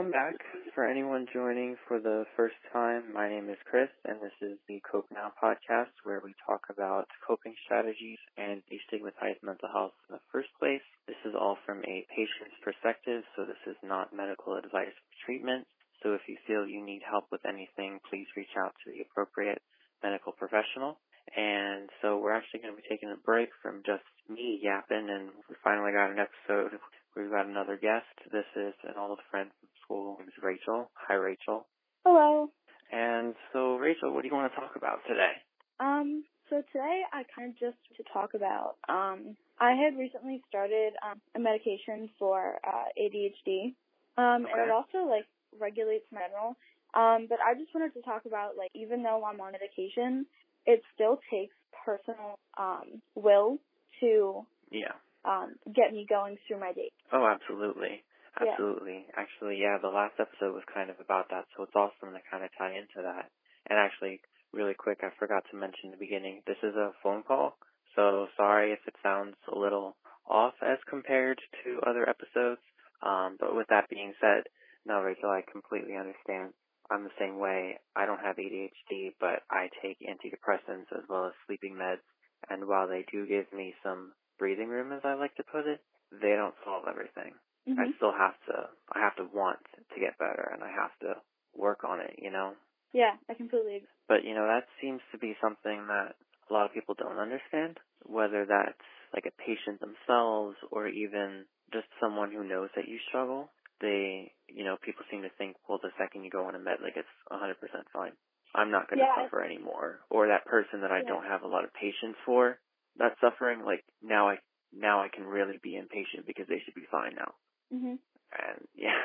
welcome back. For anyone joining for the first time, my name is Chris, and this is the Cope Now podcast, where we talk about coping strategies and destigmatize mental health in the first place. This is all from a patient's perspective, so this is not medical advice for treatment. So if you feel you need help with anything, please reach out to the appropriate medical professional. And so we're actually going to be taking a break from just me yapping, and we finally got an episode. We've got another guest. This is an old friend from school. Name's Rachel. Hi, Rachel. Hello. And so, Rachel, what do you want to talk about today? Um, so today I kind of just to talk about, um, I had recently started um, a medication for uh, ADHD, um, Okay. and it also like regulates my general. Um, but I just wanted to talk about like even though I'm on medication, it still takes personal um, will to Yeah. um, get me going through my day. Oh, absolutely. Yeah. Absolutely. Actually, yeah, the last episode was kind of about that, so it's awesome to kind of tie into that. And actually, really quick, I forgot to mention in the beginning, this is a phone call, so sorry if it sounds a little off as compared to other episodes. Um, but with that being said, no, Rachel, I completely understand. I'm the same way. I don't have ADHD, but I take antidepressants as well as sleeping meds. And while they do give me some breathing room, as I like to put it, they don't solve everything. I Mhm. still have to, I have to want to get better and I have to work on it, you know? Yeah, I completely agree. But, you know, that seems to be something that a lot of people don't understand, whether that's like a patient themselves or even just someone who knows that you struggle. They, you know, people seem to think, well, the second you go on a med, like it's 100% fine. I'm not going to Yeah, I- suffer anymore. Or that person that I Yeah. don't have a lot of patience for, that's suffering, like now I, now I can really be impatient because they should be fine now. Mhm. And yeah,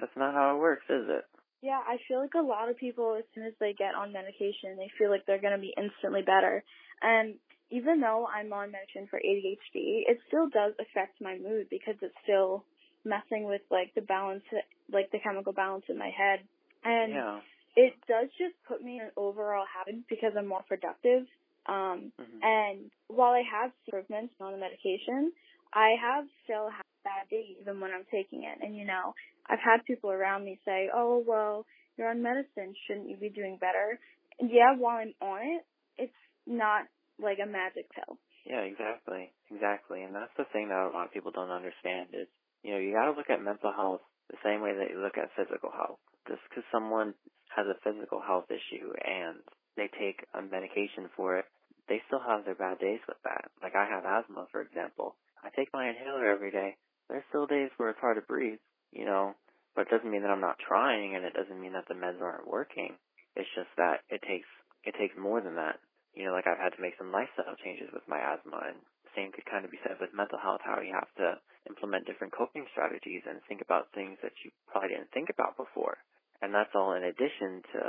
that's not how it works, is it? Yeah, I feel like a lot of people, as soon as they get on medication, they feel like they're going to be instantly better. And even though I'm on medication for ADHD, it still does affect my mood because it's still messing with like the balance, like the chemical balance in my head. And yeah. it does just put me in an overall habit because I'm more productive. Um, hmm and while I have improvements on the medication, I have still had bad days even when I'm taking it. And you know, I've had people around me say, "Oh, well, you're on medicine. Shouldn't you be doing better?" And yeah, while I'm on it, it's not like a magic pill. Yeah, exactly, exactly. And that's the thing that a lot of people don't understand is, you know, you got to look at mental health the same way that you look at physical health. Just because someone has a physical health issue and they take a medication for it, they still have their bad days with that. Like I have asthma, for example. I take my inhaler every day. There's still days where it's hard to breathe, you know, but it doesn't mean that I'm not trying and it doesn't mean that the meds aren't working. It's just that it takes, it takes more than that. You know, like I've had to make some lifestyle changes with my asthma and same could kind of be said with mental health, how you have to implement different coping strategies and think about things that you probably didn't think about before. And that's all in addition to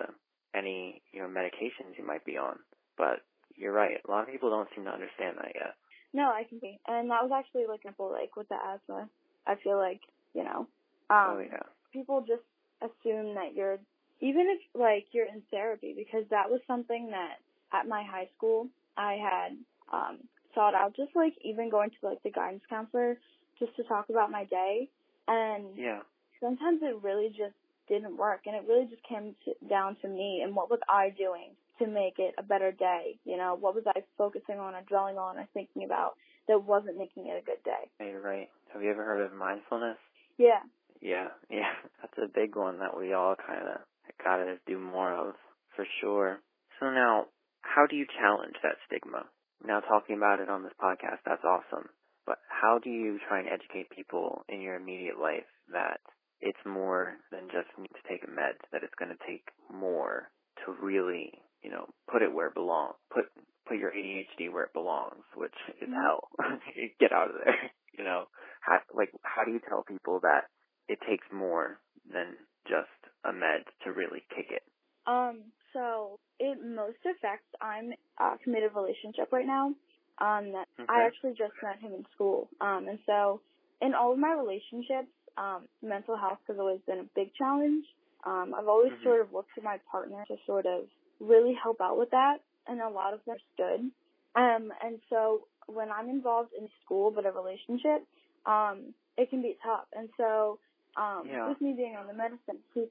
any, you know, medications you might be on. But you're right, a lot of people don't seem to understand that yet. No, I can be. And that was actually like example, like with the asthma. I feel like you know, um, oh yeah. people just assume that you're even if like you're in therapy because that was something that at my high school I had um sought out just like even going to like the guidance counselor just to talk about my day and Yeah. sometimes it really just didn't work and it really just came to, down to me and what was I doing to make it a better day you know what was I focusing on or dwelling on or thinking about that wasn't making it a good day You're right. Have you ever heard of mindfulness? yeah Yeah, yeah. That's a big one that we all kind of gotta do more of, for sure. So now, how do you challenge that stigma? Now talking about it on this podcast, that's awesome. But how do you try and educate people in your immediate life that it's more than just need to take a med, that it's gonna take more to really, you know, put it where it belongs, put, put your ADHD where it belongs, which is hell. Get out of there, you know? How, like, how do you tell people that it takes more than just a med to really kick it. Um, so it most affects I'm a committed relationship right now. Um, that Okay. I actually just met him in school. Um, and so in all of my relationships, um, mental health has always been a big challenge. Um, I've always Mhm. sort of looked to my partner to sort of really help out with that, and a lot of them stood. Um, and so when I'm involved in school but a relationship, um, it can be tough. And so Um, Yeah. with me being on the medicine, he's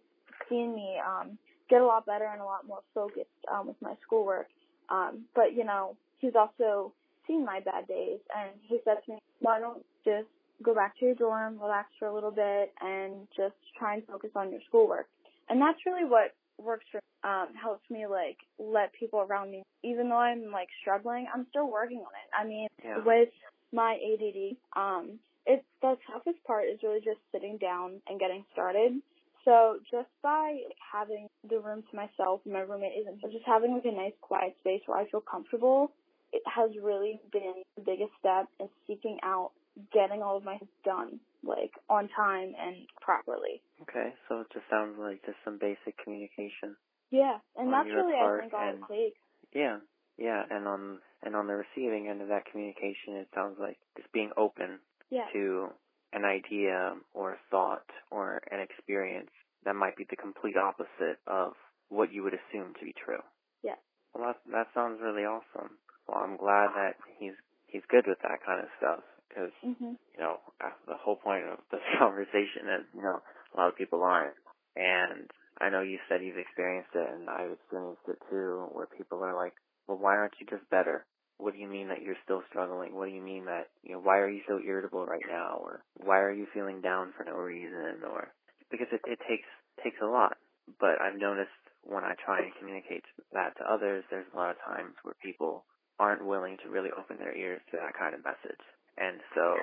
seen me um, get a lot better and a lot more focused um, with my schoolwork. Um, but you know, he's also seen my bad days, and he said to me, "Why don't just go back to your dorm, relax for a little bit, and just try and focus on your schoolwork?" And that's really what works for um helps me like let people around me even though I'm like struggling, I'm still working on it. I mean, Yeah. with my ADD, um it's the toughest part is really just sitting down and getting started. So just by like, having the room to myself, my roommate isn't just having like a nice quiet space where I feel comfortable, it has really been the biggest step in seeking out getting all of my done, like on time and properly. Okay, so it just sounds like just some basic communication. Yeah, and that's really I think all and- it takes. Yeah, yeah, and on and on the receiving end of that communication, it sounds like just being open Yeah. to an idea or a thought or an experience that might be the complete opposite of what you would assume to be true. Yeah. Well, that that sounds really awesome. Well, I'm glad that he's he's good with that kind of stuff because Mhm. you know uh, the whole point of this conversation is you know a lot of people aren't, and I know you said you've experienced it, and I've experienced it too, where people are like, well, why aren't you just better? What do you mean that you're still struggling? What do you mean that, you know, why are you so irritable right now? Or why are you feeling down for no reason? Or, because it, it takes, takes a lot. But I've noticed when I try and communicate that to others, there's a lot of times where people aren't willing to really open their ears to that kind of message. And so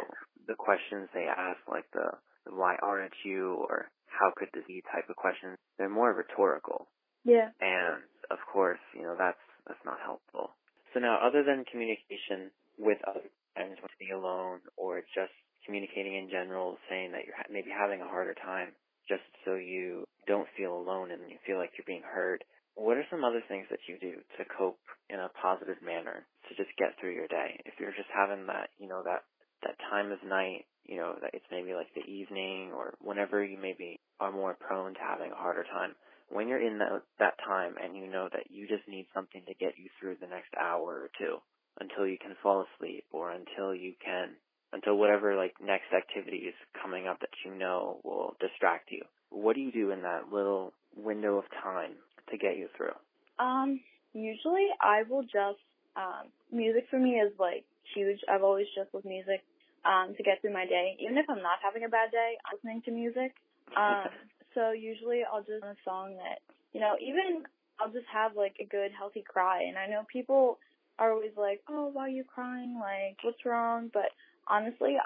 the questions they ask, like the, the why aren't you or how could this be type of questions, they're more rhetorical. Yeah. And of course, you know, that's that's not helpful. So now other than communication with other friends to be alone or just communicating in general, saying that you're ha- maybe having a harder time just so you don't feel alone and you feel like you're being heard. What are some other things that you do to cope in a positive manner to just get through your day? If you're just having that, you know, that that time of night, you know, that it's maybe like the evening or whenever you maybe are more prone to having a harder time. When you're in that that time and you know that you just need something to get you through the next hour or two until you can fall asleep or until you can until whatever like next activity is coming up that you know will distract you. What do you do in that little window of time to get you through? Um, usually I will just um music for me is like huge. I've always just with music um to get through my day. Even if I'm not having a bad day, I'm listening to music. Um so usually I'll just a song that you know, even I'll just have like a good healthy cry and I know people are always like, Oh, why are you crying? Like, what's wrong? But honestly,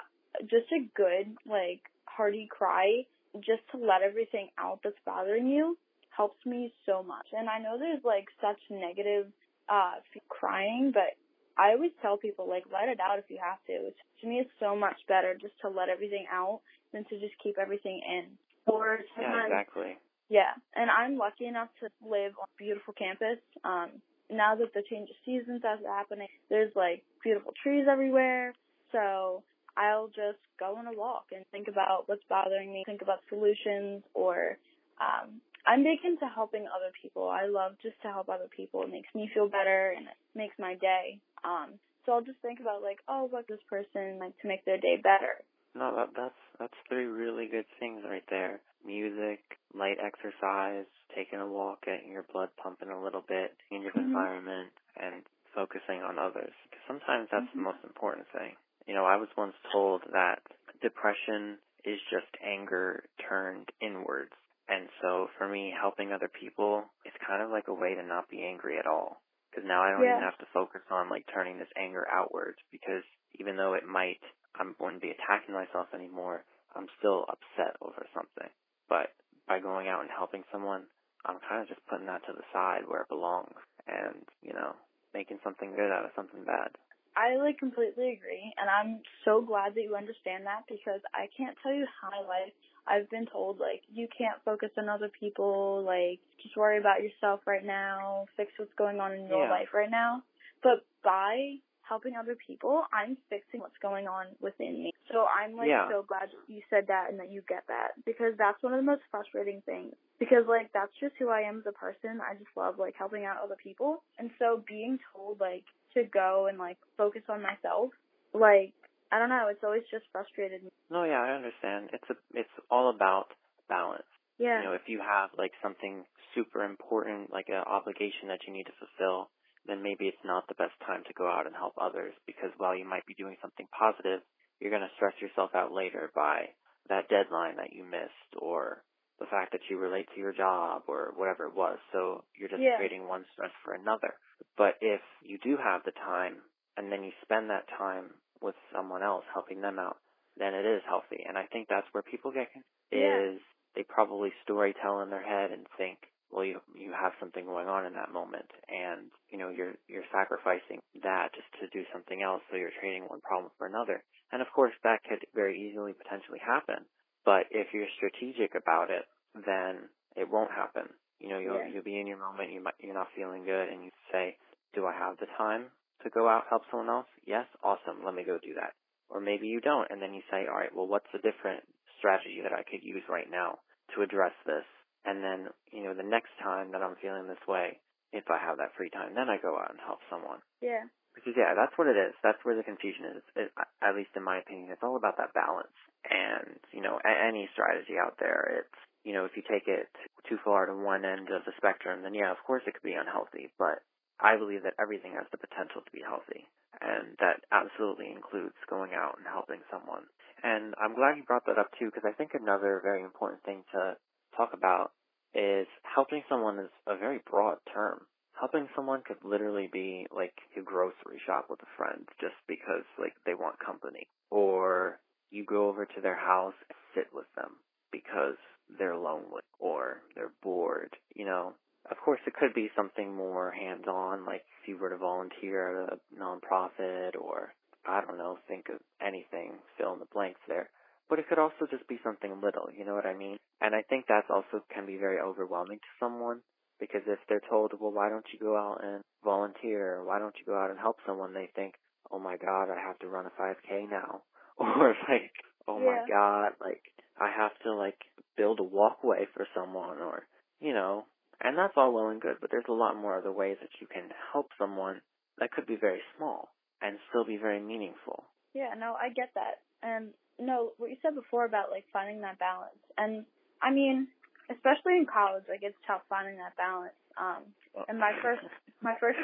just a good, like, hearty cry just to let everything out that's bothering you helps me so much. And I know there's like such negative uh crying, but I always tell people like let it out if you have to. It's, to me, it's so much better just to let everything out than to just keep everything in. Or Yeah, exactly. yeah. And I'm lucky enough to live on a beautiful campus. Um, now that the change of seasons is happening, there's like beautiful trees everywhere. So I'll just go on a walk and think about what's bothering me, think about solutions, or um, I'm big into helping other people. I love just to help other people. It makes me feel better and it makes my day. Um, so I'll just think about like, oh, what this person like to make their day better. No, that, that's that's three really good things right there. Music, light exercise, taking a walk, getting your blood pumping a little bit, change of Mhm. environment, and focusing on others. Because sometimes that's the Mhm. most important thing. You know, I was once told that depression is just anger turned inwards. And so for me, helping other people is kind of like a way to not be angry at all. Because now I don't Yeah. even have to focus on like turning this anger outwards because even though it might, I wouldn't be attacking myself anymore, I'm still upset over something. But by going out and helping someone, I'm kind of just putting that to the side where it belongs and, you know, making something good out of something bad. I like completely agree, and I'm so glad that you understand that because I can't tell you how my life I've been told like you can't focus on other people, like just worry about yourself right now, fix what's going on in your Yeah. life right now. But by helping other people, I'm fixing what's going on within me. So I'm like Yeah. so glad you said that and that you get that because that's one of the most frustrating things. Because like that's just who I am as a person. I just love like helping out other people. And so being told like to go and like focus on myself, like I don't know. It's always just frustrated me. No, yeah, I understand. It's a, it's all about balance. Yeah. You know, if you have like something super important, like an obligation that you need to fulfill, then maybe it's not the best time to go out and help others because while you might be doing something positive, you're going to stress yourself out later by that deadline that you missed or the fact that you relate to your job or whatever it was. So you're just Yeah. creating one stress for another. But if you do have the time and then you spend that time with someone else helping them out, then it is healthy. And I think that's where people get Yeah. is they probably story tell in their head and think, well, you you have something going on in that moment, and you know you're you're sacrificing that just to do something else. So you're trading one problem for another. And of course, that could very easily potentially happen. But if you're strategic about it, then it won't happen. You know, you'll Yeah. you'll be in your moment. You might you're not feeling good, and you say, "Do I have the time to go out help someone else?" Yes, awesome. Let me go do that. Or maybe you don't, and then you say, "All right, well, what's a different strategy that I could use right now to address this?" And then, you know, the next time that I'm feeling this way, if I have that free time, then I go out and help someone. Yeah. Because yeah, that's what it is. That's where the confusion is. It, at least in my opinion, it's all about that balance. And you know, any strategy out there, it's you know, if you take it too far to one end of the spectrum, then yeah, of course it could be unhealthy. But I believe that everything has the potential to be healthy, and that absolutely includes going out and helping someone. And I'm glad you brought that up too, because I think another very important thing to talk about is helping someone is a very broad term. Helping someone could literally be like you grocery shop with a friend just because like they want company. Or you go over to their house and sit with them because they're lonely or they're bored you know of course it could be something more hands on like if you were to volunteer at a nonprofit or i don't know think of anything fill in the blanks there but it could also just be something little you know what i mean and i think that's also can be very overwhelming to someone because if they're told, well, why don't you go out and volunteer? Why don't you go out and help someone? They think, oh my God, I have to run a 5K now. Or like, oh my Yeah. God, like, I have to like build a walkway for someone or, you know, and that's all well and good, but there's a lot more other ways that you can help someone that could be very small and still be very meaningful. Yeah, no, I get that. And no, what you said before about like finding that balance. And I mean, especially in college, like it's tough finding that balance. Um and my first my first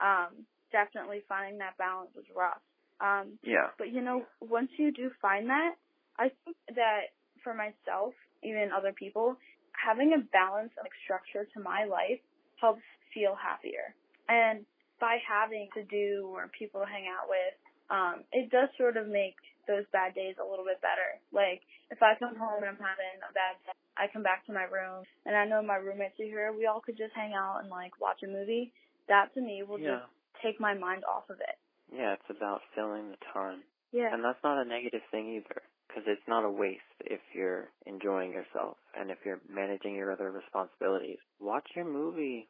um definitely finding that balance was rough. Um Yeah. but you know, once you do find that, I think that for myself, even other people, having a balance like structure to my life helps feel happier. And by having to do or people to hang out with, um, it does sort of make those bad days a little bit better. Like if I come home and I'm having a bad day, I come back to my room and I know my roommates are here, we all could just hang out and like watch a movie. That to me will Yeah. just take my mind off of it. Yeah, it's about filling the time. Yeah. And that's not a negative thing either, because it's not a waste if you're enjoying yourself and if you're managing your other responsibilities. Watch your movie,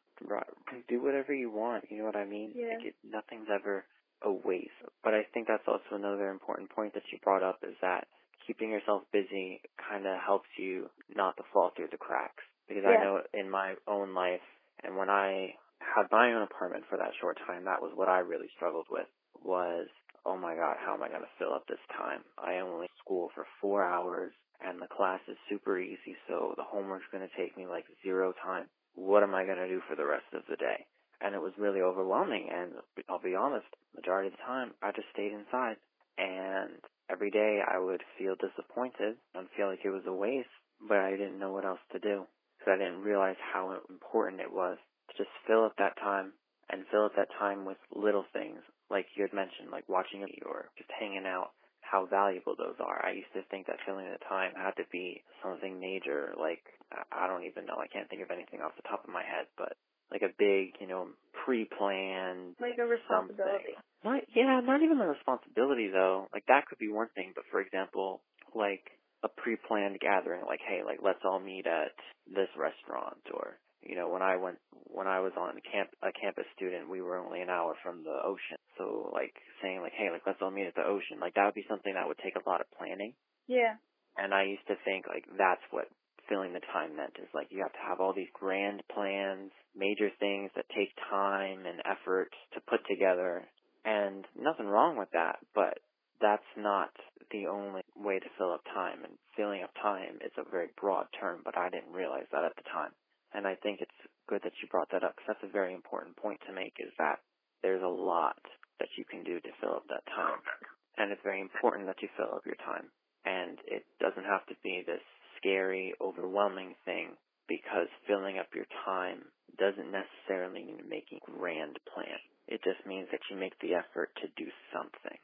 do whatever you want. You know what I mean? Yeah. Like it, nothing's ever a waste. But I think that's also another important point that you brought up is that keeping yourself busy kind of helps you not to fall through the cracks. Because I know in my own life, and when I had my own apartment for that short time, that was what I really struggled with was, oh my god, how am I going to fill up this time? I only school for four hours and the class is super easy, so the homework's going to take me like zero time. What am I going to do for the rest of the day? And it was really overwhelming and I'll be honest, majority of the time I just stayed inside and every day I would feel disappointed and feel like it was a waste, but I didn't know what else to do because I didn't realize how important it was to just fill up that time and fill up that time with little things like you had mentioned, like watching a movie or just hanging out, how valuable those are. I used to think that filling the time had to be something major, like I don't even know, I can't think of anything off the top of my head, but like a big, you know, pre-planned Like a responsibility. not, yeah, not even the responsibility though. Like that could be one thing, but for example, like a pre-planned gathering, like hey, like let's all meet at this restaurant, or you know, when I went, when I was on camp, a campus student, we were only an hour from the ocean, so like saying like hey, like let's all meet at the ocean, like that would be something that would take a lot of planning. Yeah. And I used to think like that's what filling the time meant is like you have to have all these grand plans, major things that take time and effort to put together. And nothing wrong with that, but that's not the only way to fill up time. And filling up time is a very broad term, but I didn't realize that at the time. And I think it's good that you brought that up because that's a very important point to make is that there's a lot that you can do to fill up that time. And it's very important that you fill up your time. And it doesn't have to be this scary, overwhelming thing because filling up your time doesn't necessarily mean making a grand plan. It just means that you make the effort to do something.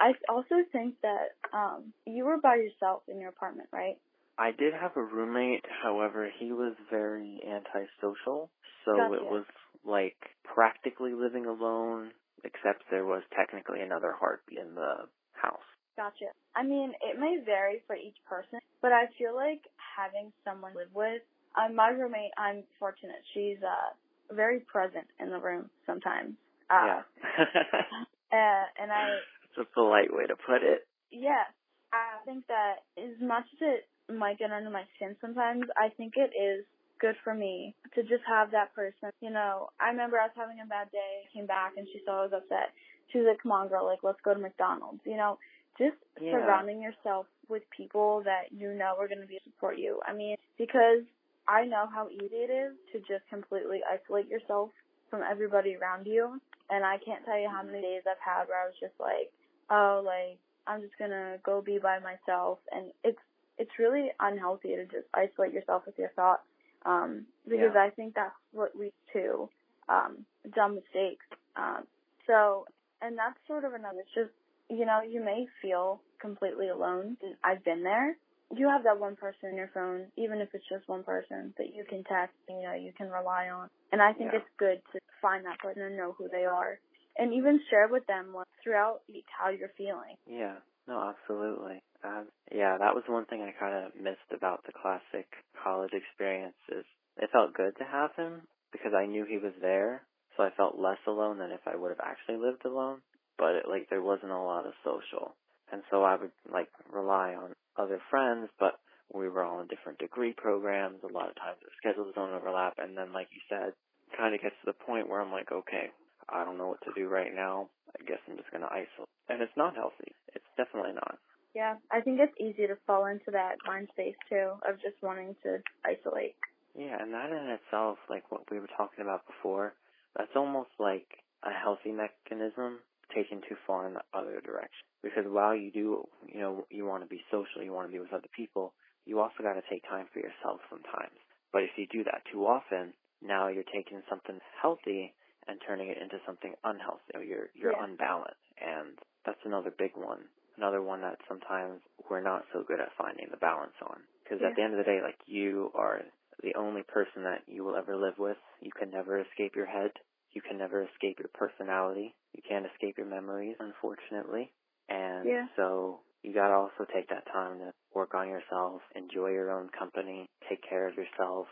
I also think that um you were by yourself in your apartment, right? I did have a roommate, however, he was very antisocial, so Gotcha. it was like practically living alone, except there was technically another heartbeat in the house. Gotcha. I mean, it may vary for each person, but I feel like having someone to live with. Um, my roommate, I'm fortunate. She's uh very present in the room sometimes. Uh, yeah. uh, and I It's a polite way to put it. Yeah, I think that as much as it might get under my skin sometimes, I think it is good for me to just have that person. You know, I remember I was having a bad day, came back and she saw I was upset. She was like, come on girl, like let's go to McDonald's. You know, just Yeah. surrounding yourself with people that you know are going to be support you. I mean, because I know how easy it is to just completely isolate yourself from everybody around you. And I can't tell you how many days I've had where I was just like, oh, like, I'm just gonna go be by myself. And it's, it's really unhealthy to just isolate yourself with your thoughts. Um, because Yeah. I think that's what leads to, um, dumb mistakes. Um, so, and that's sort of another, it's just, you know, you may feel completely alone. I've been there. You have that one person in your phone, even if it's just one person that you can text, you know, you can rely on. And I think Yeah. it's good to find that person and know who they are. And even share with them like, throughout how you're feeling. Yeah, no, absolutely. Um, yeah, that was one thing I kind of missed about the classic college experience is it felt good to have him because I knew he was there, so I felt less alone than if I would have actually lived alone. But it, like there wasn't a lot of social, and so I would like rely on other friends, but we were all in different degree programs. A lot of times the schedules don't overlap, and then like you said, kind of gets to the point where I'm like, okay, I don't know what to do right now. I guess I'm just gonna isolate. And it's not healthy. It's definitely not. Yeah, I think it's easy to fall into that mind space too of just wanting to isolate. Yeah, and that in itself, like what we were talking about before, that's almost like a healthy mechanism taken too far in the other direction. Because while you do, you know, you want to be social, you want to be with other people, you also got to take time for yourself sometimes. But if you do that too often, now you're taking something healthy and turning it into something unhealthy. You're you're Yeah. unbalanced, and that's another big one. Another one that sometimes we're not so good at finding the balance on. Because Yeah. at the end of the day, like you are the only person that you will ever live with. You can never escape your head. You can never escape your personality. You can't escape your memories, unfortunately. And Yeah. so you gotta also take that time to work on yourself, enjoy your own company, take care of yourself,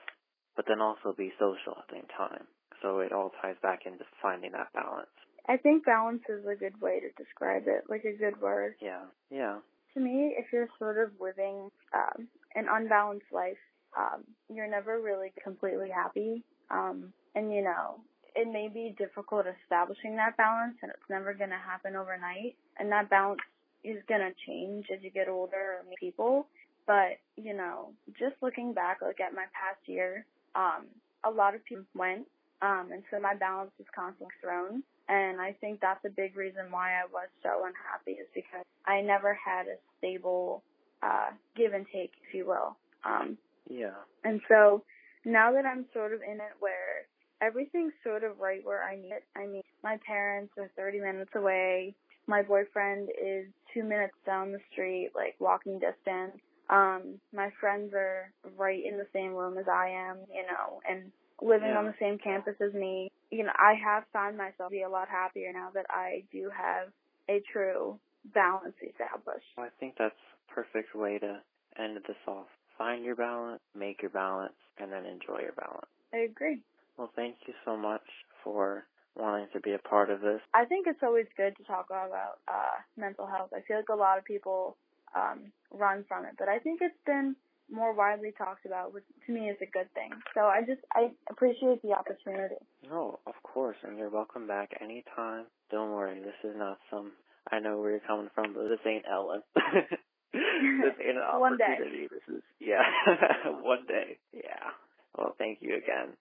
but then also be social at the same time. So it all ties back into finding that balance. I think balance is a good way to describe it, like a good word. Yeah. Yeah. To me, if you're sort of living um, an unbalanced life, um, you're never really completely happy. Um, and you know, it may be difficult establishing that balance, and it's never going to happen overnight. And that balance is going to change as you get older or meet people. But you know, just looking back, like at my past year, um, a lot of people went, um, and so my balance was constantly thrown. And I think that's a big reason why I was so unhappy is because I never had a stable uh, give and take, if you will. Um, Yeah. and so now that I'm sort of in it where everything's sort of right where I need it, I mean, my parents are 30 minutes away. My boyfriend is two minutes down the street, like walking distance. Um, my friends are right in the same room as I am, you know, and living Yeah. on the same campus as me. You know, I have found myself be a lot happier now that I do have a true balance established. Well, I think that's a perfect way to end this off. Find your balance, make your balance, and then enjoy your balance. I agree. Well, thank you so much for wanting to be a part of this. I think it's always good to talk about uh, mental health. I feel like a lot of people um, run from it, but I think it's been more widely talked about, which to me is a good thing. So I just I appreciate the opportunity. No, of course, and you're welcome back anytime. Don't worry, this is not some I know where you're coming from, but this ain't Ellen. this ain't an One day. opportunity. This is yeah, one day. Yeah. Well, thank you again.